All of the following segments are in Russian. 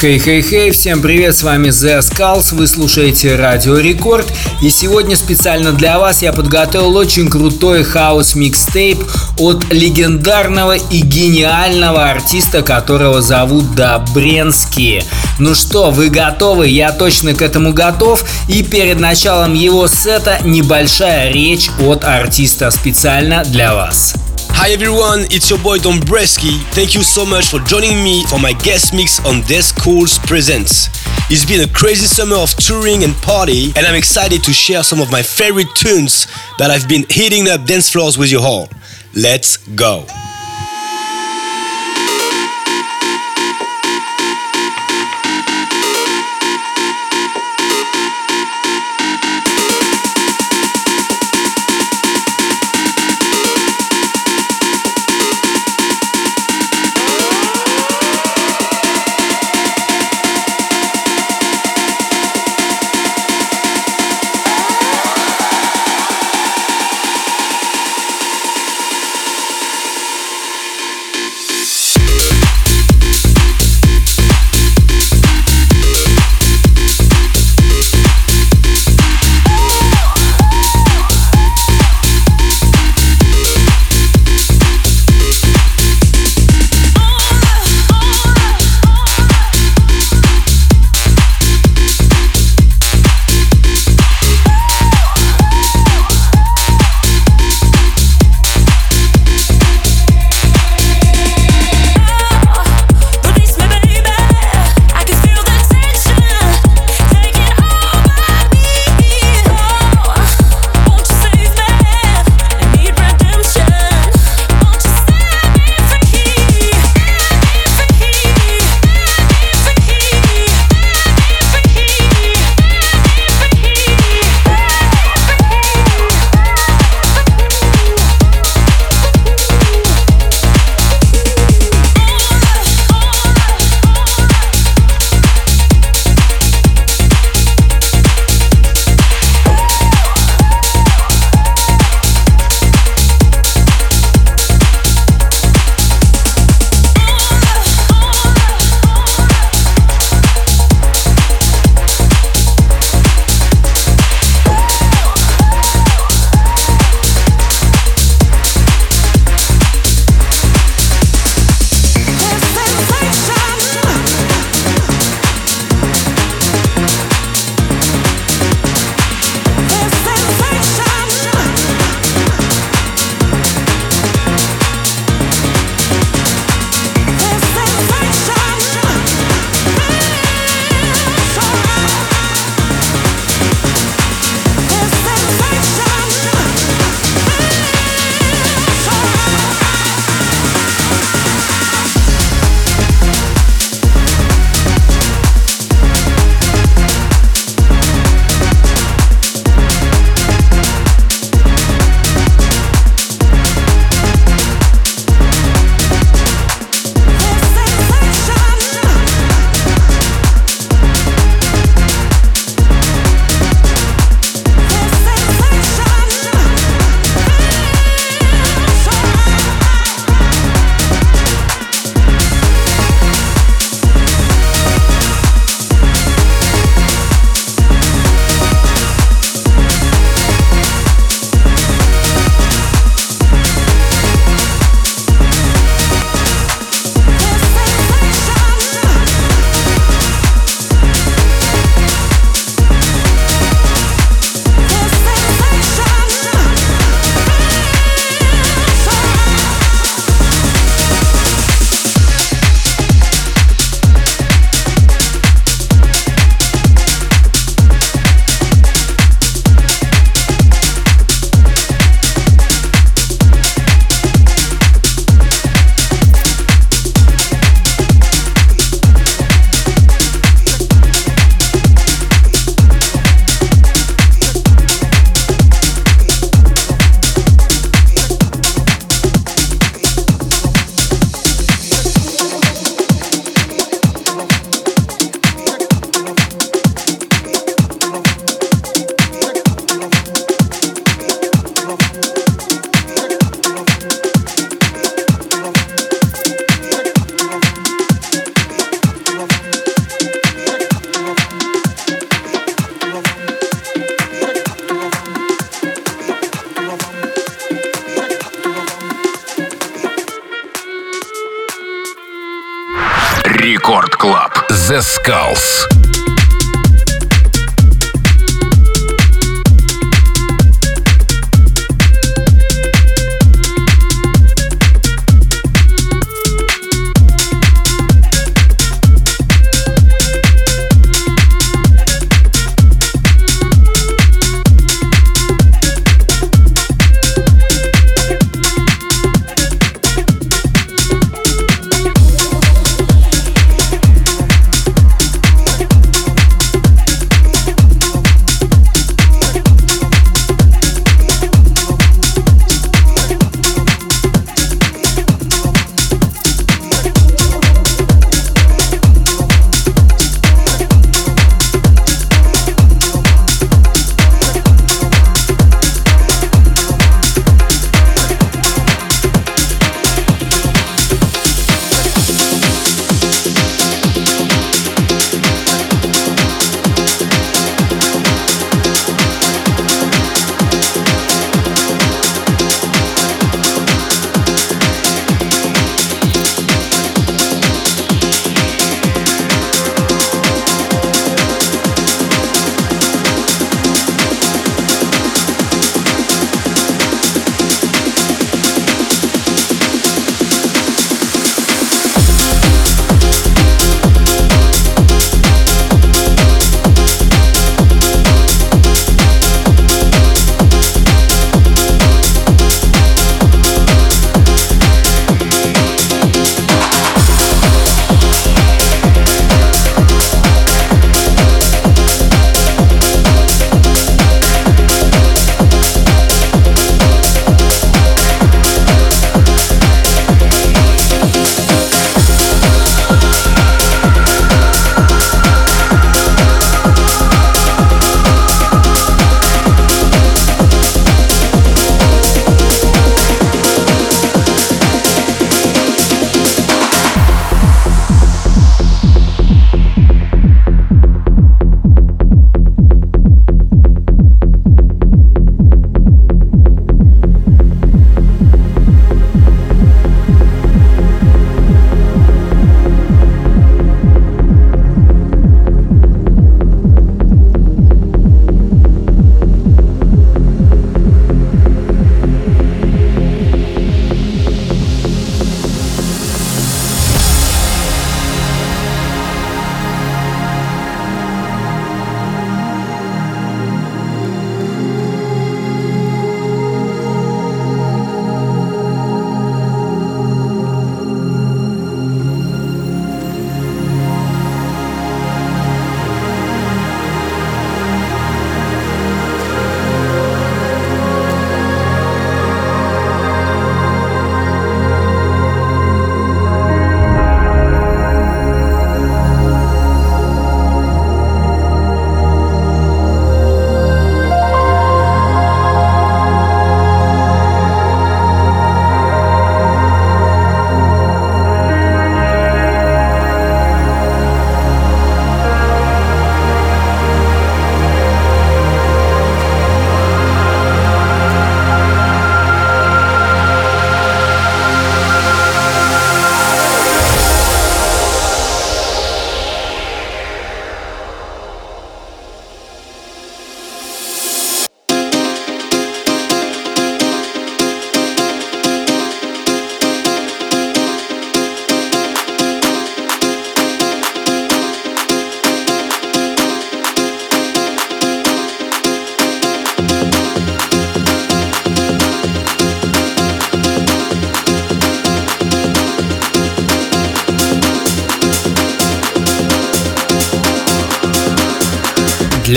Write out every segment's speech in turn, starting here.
Хей-хей-хей, всем привет, с вами The Skulls, вы слушаете Радио Рекорд, и сегодня специально для вас я подготовил очень крутой хаос микстейп от легендарного и гениального артиста, которого зовут Добренский. Ну что, вы готовы? Я точно к этому готов, и перед началом его сета небольшая речь от артиста специально для вас. Hi everyone, it's your boy Dombreski. Thank you so much for joining me for my guest mix on Des Cool's Presents. It's been a crazy summer of touring and party, and I'm excited to share some of my favorite tunes that I've been hitting up dance floors with you all. Let's go! The Skulls.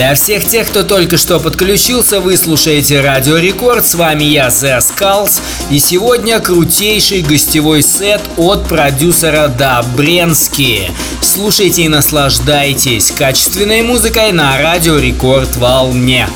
Для всех тех, кто только что подключился, вы слушаете Радио Рекорд. С вами я, The Skulls. И сегодня крутейший гостевой сет от продюсера Добренски. Слушайте и наслаждайтесь качественной музыкой на Радио Рекорд волне.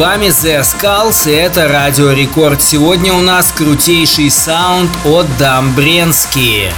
Вами The Skulls и это Радио Рекорд. Сегодня у нас крутейший саунд от Дамбренски.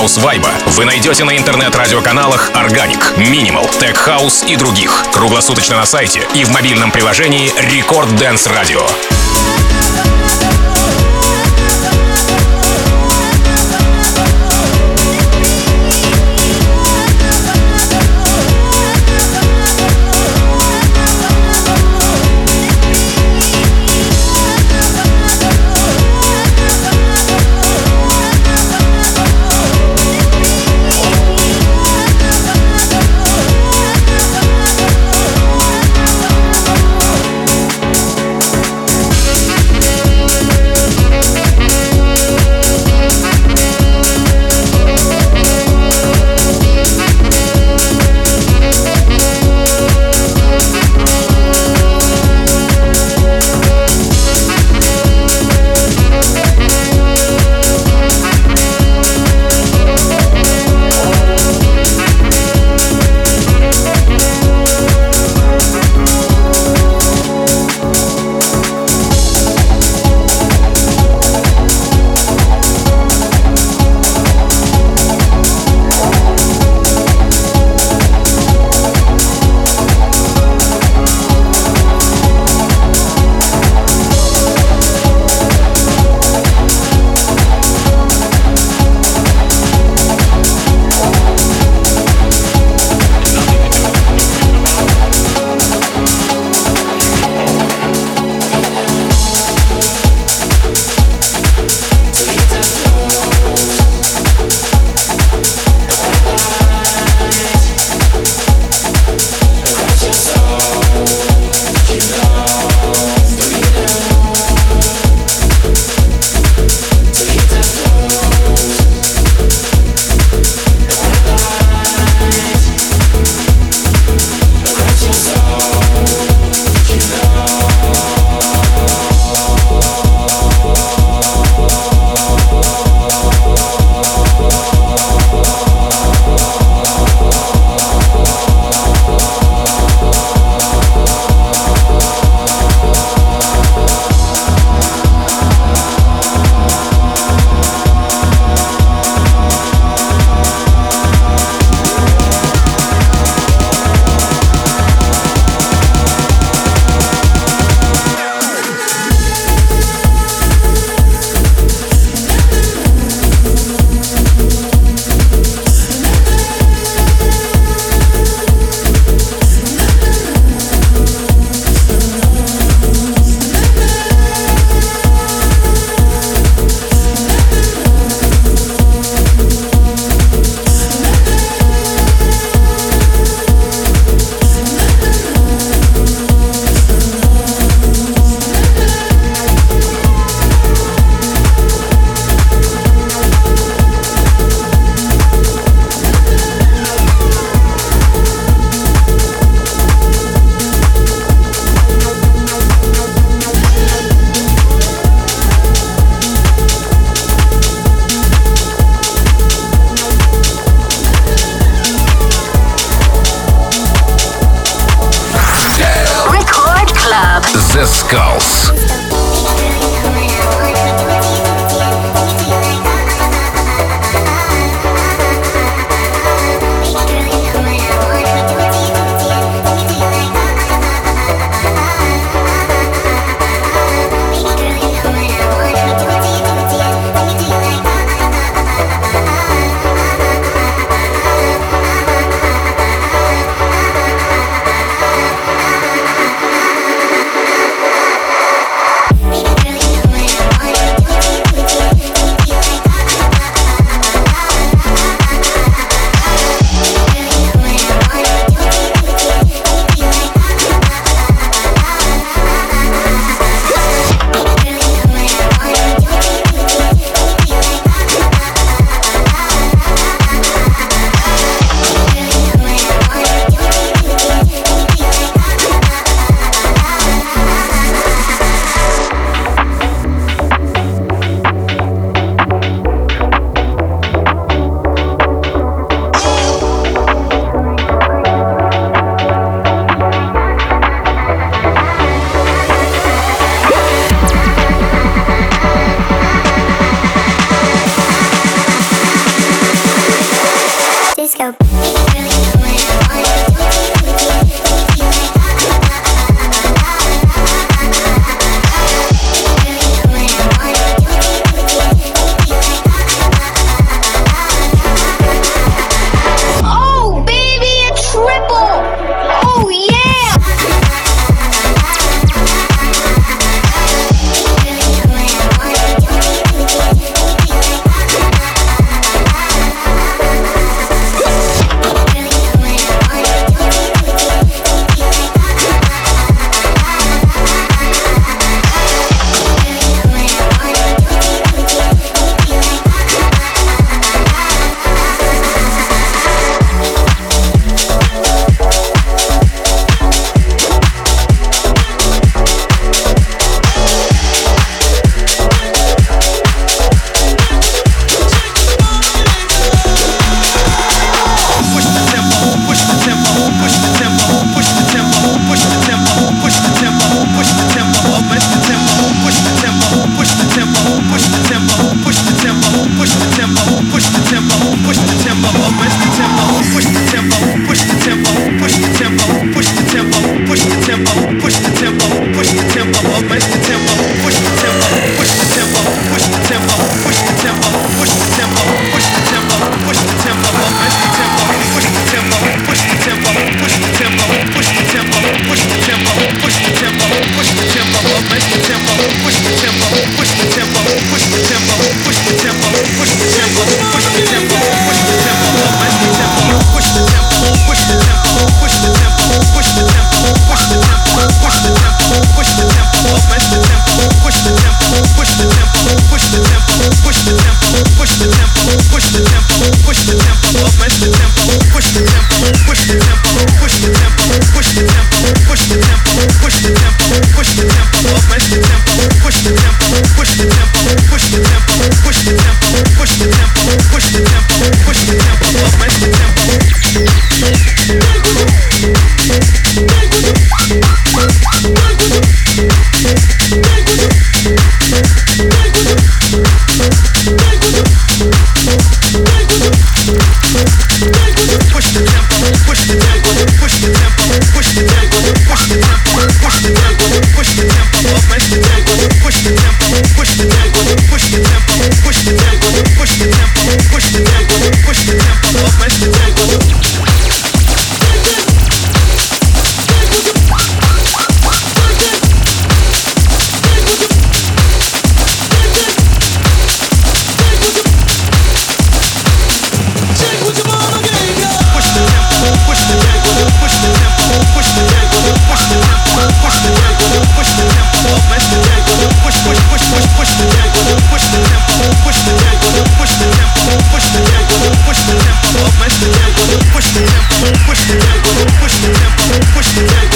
Актуального хаус-вайба вы найдете на интернет-радиоканалах Organic, Minimal, Tech House и других. Круглосуточно на сайте и в мобильном приложении Record Dance Radio.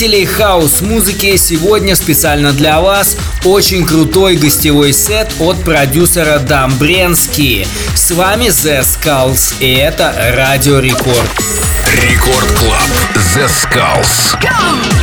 Любителей хаус-музыки сегодня специально для вас очень крутой гостевой сет от продюсера Dombresky. С вами The Skulls, и это Радио Рекорд. Record Club. The Skulls.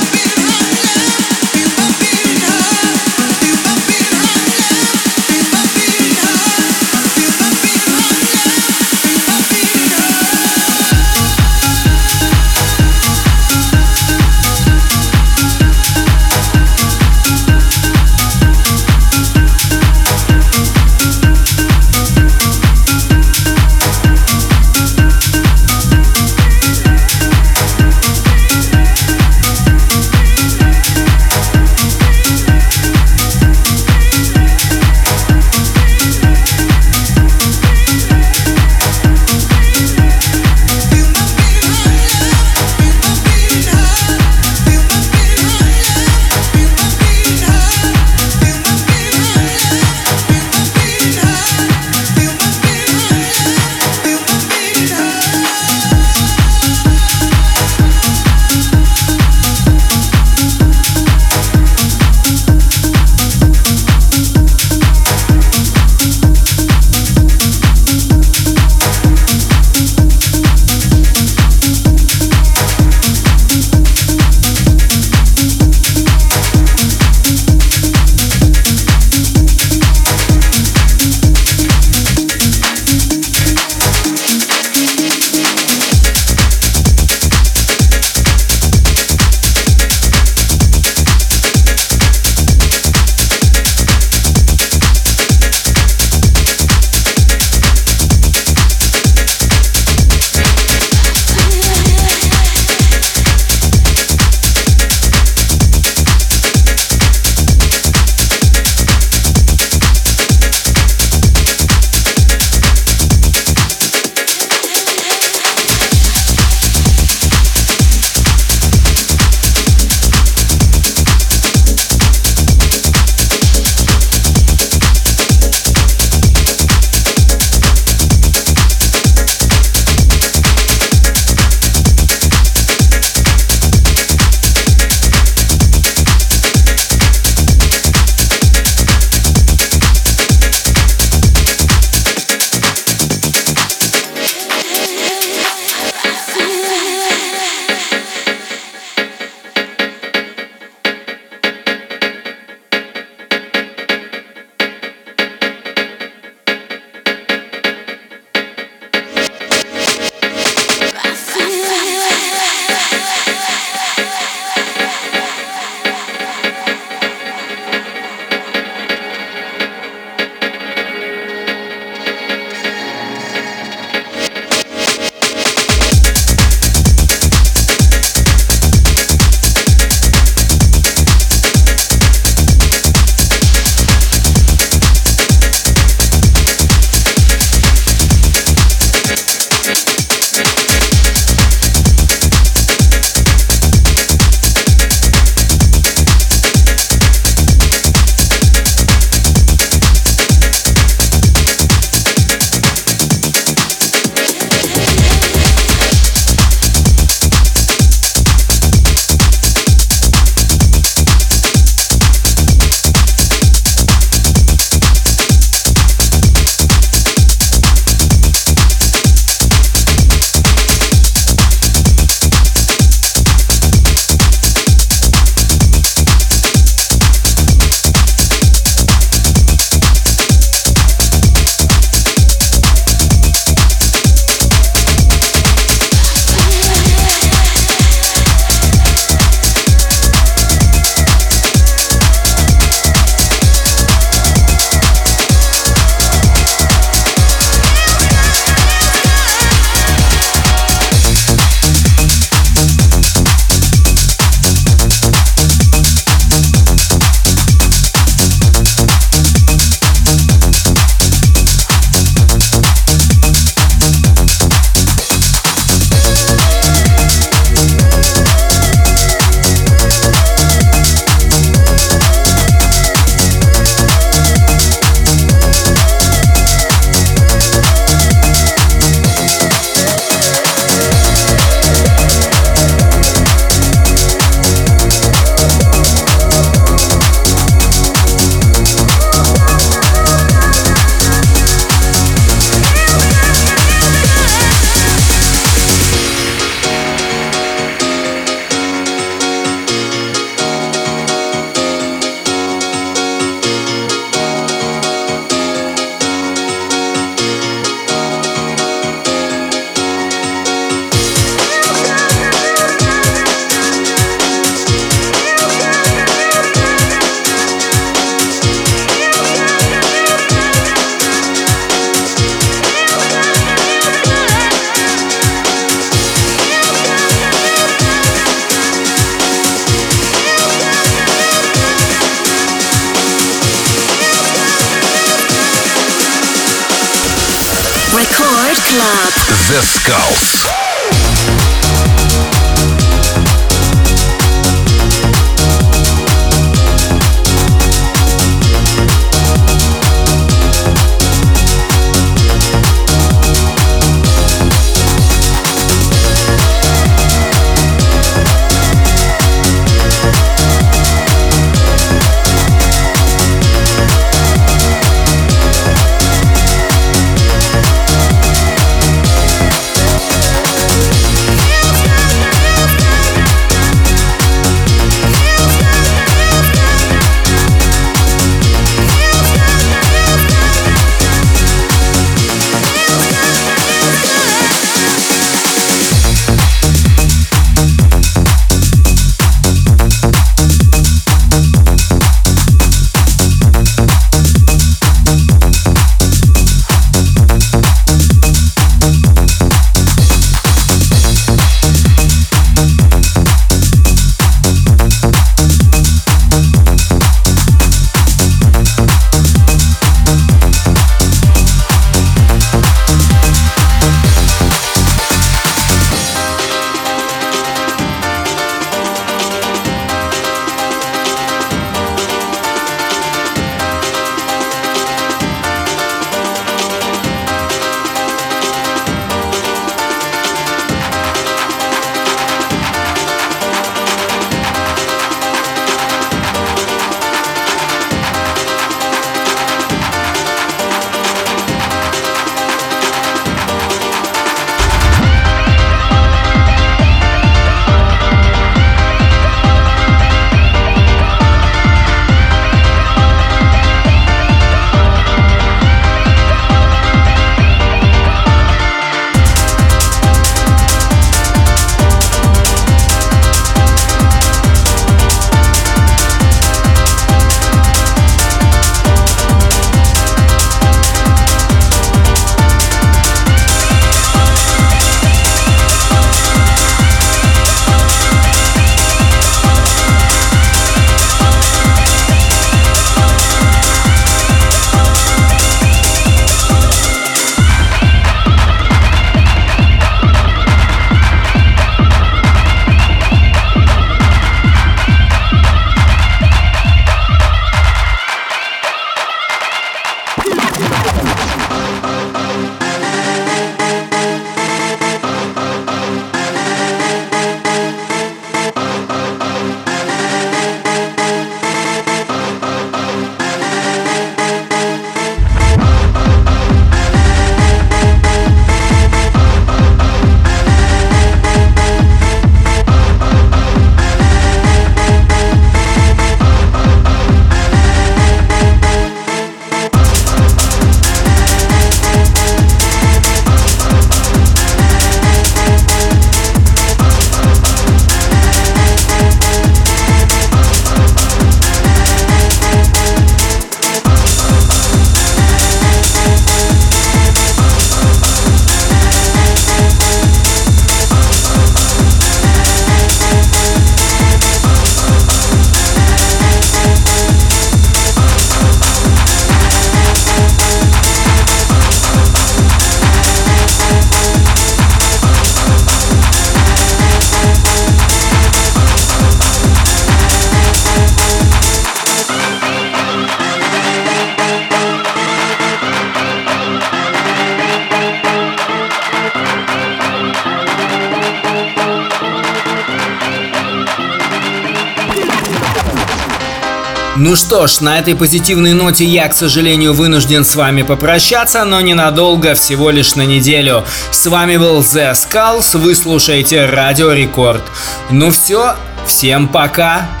Ну что ж, на этой позитивной ноте я, к сожалению, вынужден с вами попрощаться, но ненадолго, всего лишь на неделю. С вами был The Skulls, вы слушаете Радио Рекорд. Ну все, всем пока!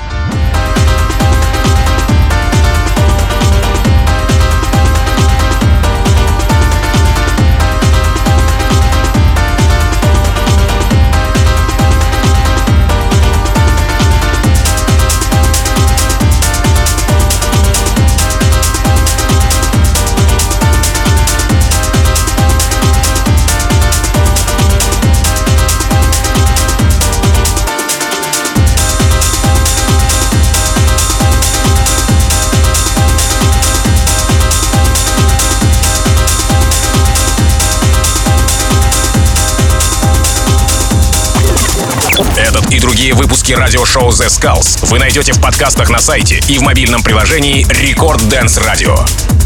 И другие выпуски радиошоу The Skulls вы найдете в подкастах на сайте и в мобильном приложении Record Dance Radio.